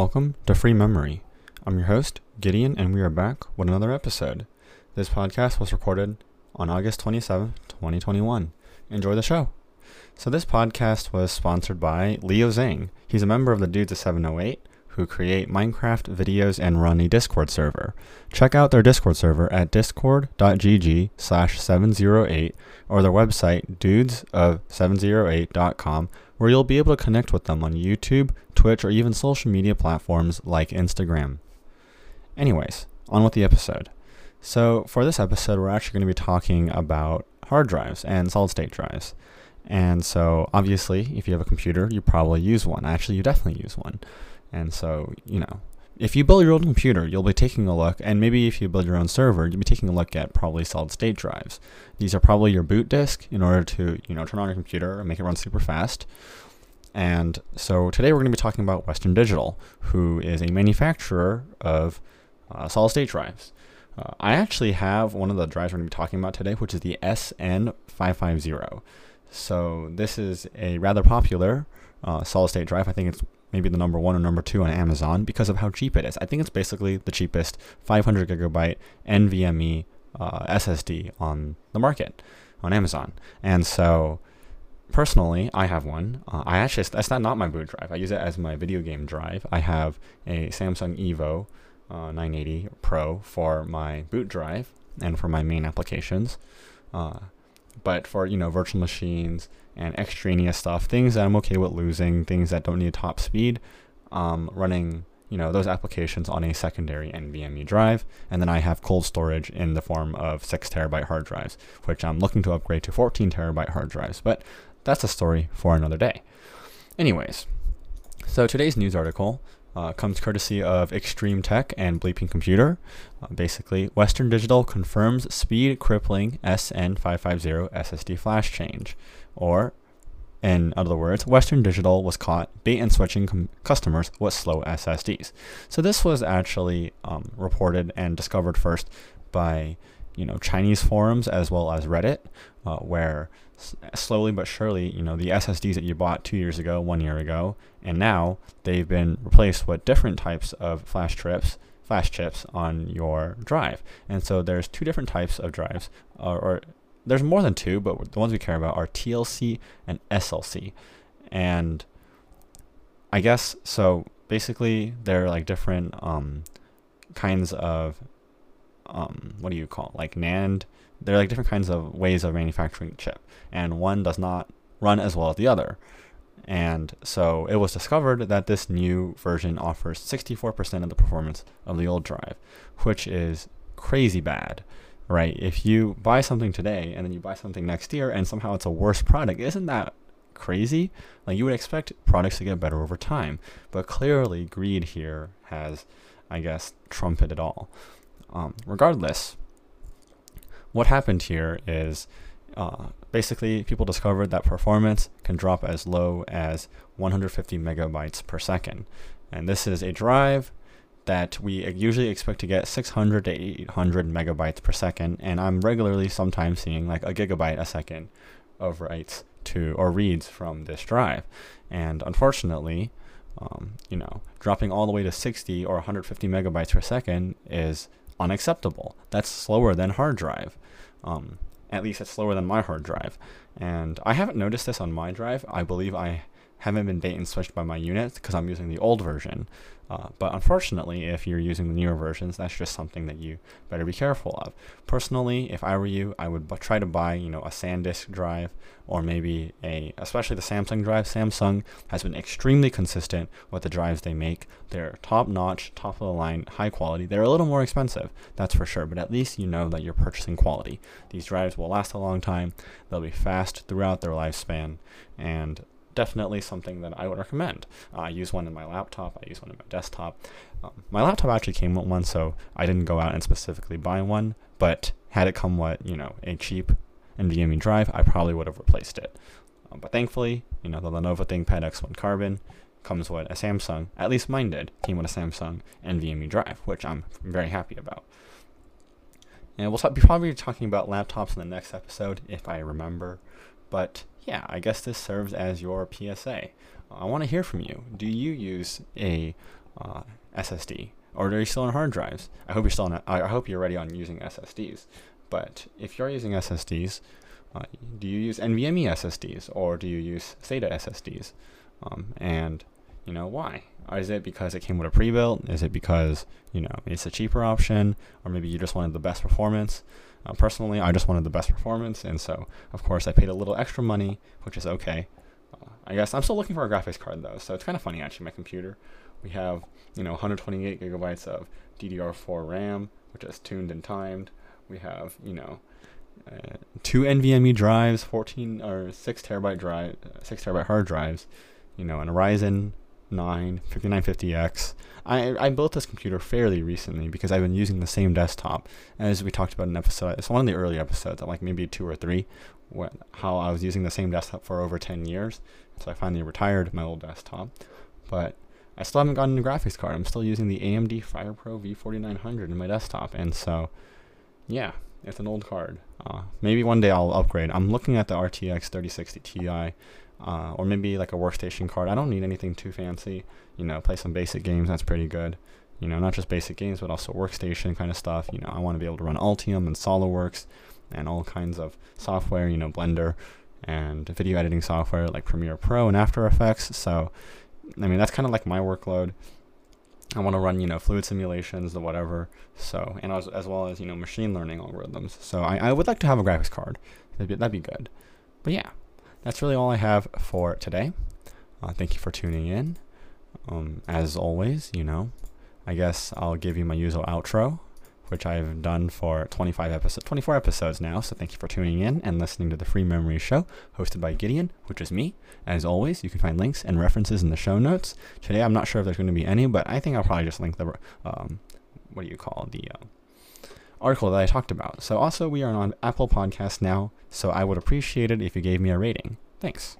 Welcome to Free Memory. I'm your host, Gideon, and we are back with another episode. This podcast was recorded on August 27, 2021. Enjoy the show. So, this podcast was sponsored by Leo Zhang. He's a member of the Dudes of 708 who create Minecraft videos and run a Discord server. Check out their Discord server at discord.gg slash 708 or their website dudesof708.com where you'll be able to connect with them on YouTube, Twitch, or even social media platforms like Instagram. Anyways, on with the episode. So, for this episode, we're actually going to be talking about hard drives and solid state drives. And so, obviously, if you have a computer, you probably use one. Actually, you definitely use one. And so, you know, if you build your own computer, you'll be taking a look, and maybe if you build your own server, you'll be taking a look at probably solid state drives. These are probably your boot disk in order to, you know, turn on your computer and make it run super fast. And so today we're going to be talking about Western Digital, who is a manufacturer of uh, solid state drives. Uh, I actually have one of the drives we're going to be talking about today, which is the SN550. So this is a rather popular uh, solid state drive. I think it's maybe the number one or number two on Amazon because of how cheap it is. I think it's basically the cheapest 500 gigabyte NVMe uh, SSD on the market on Amazon. And so, personally, I have one. Uh, I actually that's not not my boot drive. I use it as my video game drive. I have a Samsung Evo uh, 980 Pro for my boot drive and for my main applications. Uh, but for you know virtual machines and extraneous stuff, things that I'm okay with losing, things that don't need top speed, um, running you know those applications on a secondary NVMe drive, and then I have cold storage in the form of six terabyte hard drives, which I'm looking to upgrade to 14 terabyte hard drives. But that's a story for another day. Anyways, so today's news article uh, comes courtesy of Extreme Tech and Bleeping Computer. Uh, basically, Western Digital confirms speed crippling SN550 SSD flash change. Or, in other words, Western Digital was caught bait and switching com- customers with slow SSDs. So this was actually um, reported and discovered first by you know Chinese forums as well as Reddit, uh, where slowly but surely, you know, the SSDs that you bought two years ago, one year ago, and now they've been replaced with different types of flash chips, flash chips on your drive. And so there's two different types of drives, or, or there's more than two, but the ones we care about are TLC and SLC. And I guess so. Basically, they're like different um, kinds of um, what do you call it? like NAND there are like different kinds of ways of manufacturing chip, and one does not run as well as the other. And so it was discovered that this new version offers 64% of the performance of the old drive, which is crazy bad, right? If you buy something today and then you buy something next year and somehow it's a worse product, isn't that crazy? Like you would expect products to get better over time, but clearly greed here has, I guess, trumped it all. Um, regardless, what happened here is uh, basically people discovered that performance can drop as low as 150 megabytes per second. And this is a drive that we usually expect to get 600 to 800 megabytes per second. And I'm regularly sometimes seeing like a gigabyte a second of writes to or reads from this drive. And unfortunately, um, you know, dropping all the way to 60 or 150 megabytes per second is unacceptable. That's slower than hard drive. Um, at least it's slower than my hard drive. And I haven't noticed this on my drive. I believe I haven't been bait and switched by my units because I'm using the old version. Uh, but unfortunately, if you're using the newer versions, that's just something that you better be careful of. Personally, if I were you, I would b- try to buy, you know, a SanDisk drive or maybe a, especially the Samsung drive. Samsung has been extremely consistent with the drives they make. They're top notch, top of the line, high quality. They're a little more expensive, that's for sure, but at least you know that you're purchasing quality. These drives will last a long time. They'll be fast throughout their lifespan, and definitely something that I would recommend. Uh, I use one in my laptop. I use one in my desktop. Um, my laptop actually came with one, so I didn't go out and specifically buy one. But had it come with you know a cheap NVMe drive, I probably would have replaced it. Um, but thankfully, you know the Lenovo ThinkPad X1 Carbon comes with a Samsung. At least mine did. Came with a Samsung NVMe drive, which I'm very happy about. And we'll be probably talking about laptops in the next episode if I remember. But yeah, I guess this serves as your PSA. I want to hear from you. Do you use a uh, SSD, or are you still on hard drives? I hope you're still on. I hope you're ready on using SSDs. But if you're using SSDs, uh, do you use NVMe SSDs or do you use SATA SSDs? Um, and you know why? Is it because it came with a pre-built? Is it because you know it's a cheaper option, or maybe you just wanted the best performance? Uh, personally, I just wanted the best performance, and so of course I paid a little extra money, which is okay. Uh, I guess I'm still looking for a graphics card though, so it's kind of funny actually. My computer, we have you know 128 gigabytes of DDR4 RAM, which is tuned and timed. We have you know uh, two NVMe drives, 14 or six terabyte drive, uh, six terabyte hard drives, you know, and a Ryzen 9 5950X. I, I built this computer fairly recently because I've been using the same desktop as we talked about in episode. It's one of the early episodes, like maybe two or three, how I was using the same desktop for over 10 years. So I finally retired my old desktop. But I still haven't gotten a graphics card. I'm still using the AMD FirePro V4900 in my desktop. And so, yeah, it's an old card. Uh, maybe one day I'll upgrade. I'm looking at the RTX 3060 Ti uh, or maybe like a workstation card. I don't need anything too fancy. You know, play some basic games. That's pretty good. You know, not just basic games, but also workstation kind of stuff. You know, I want to be able to run Altium and SolidWorks and all kinds of software. You know, Blender and video editing software like Premiere Pro and After Effects. So, I mean, that's kind of like my workload. I want to run, you know, fluid simulations, the whatever. So, and as, as well as, you know, machine learning algorithms. So I, I would like to have a graphics card. That'd be, that'd be good. But yeah, that's really all I have for today. Uh, thank you for tuning in. Um, as always, you know, I guess I'll give you my usual outro, which I've done for 25 episodes, 24 episodes now. So thank you for tuning in and listening to the Free Memory Show, hosted by Gideon, which is me. As always, you can find links and references in the show notes. Today, I'm not sure if there's going to be any, but I think I'll probably just link the um, what do you call the uh, article that I talked about. So also we are on Apple Podcasts now, so I would appreciate it if you gave me a rating. Thanks.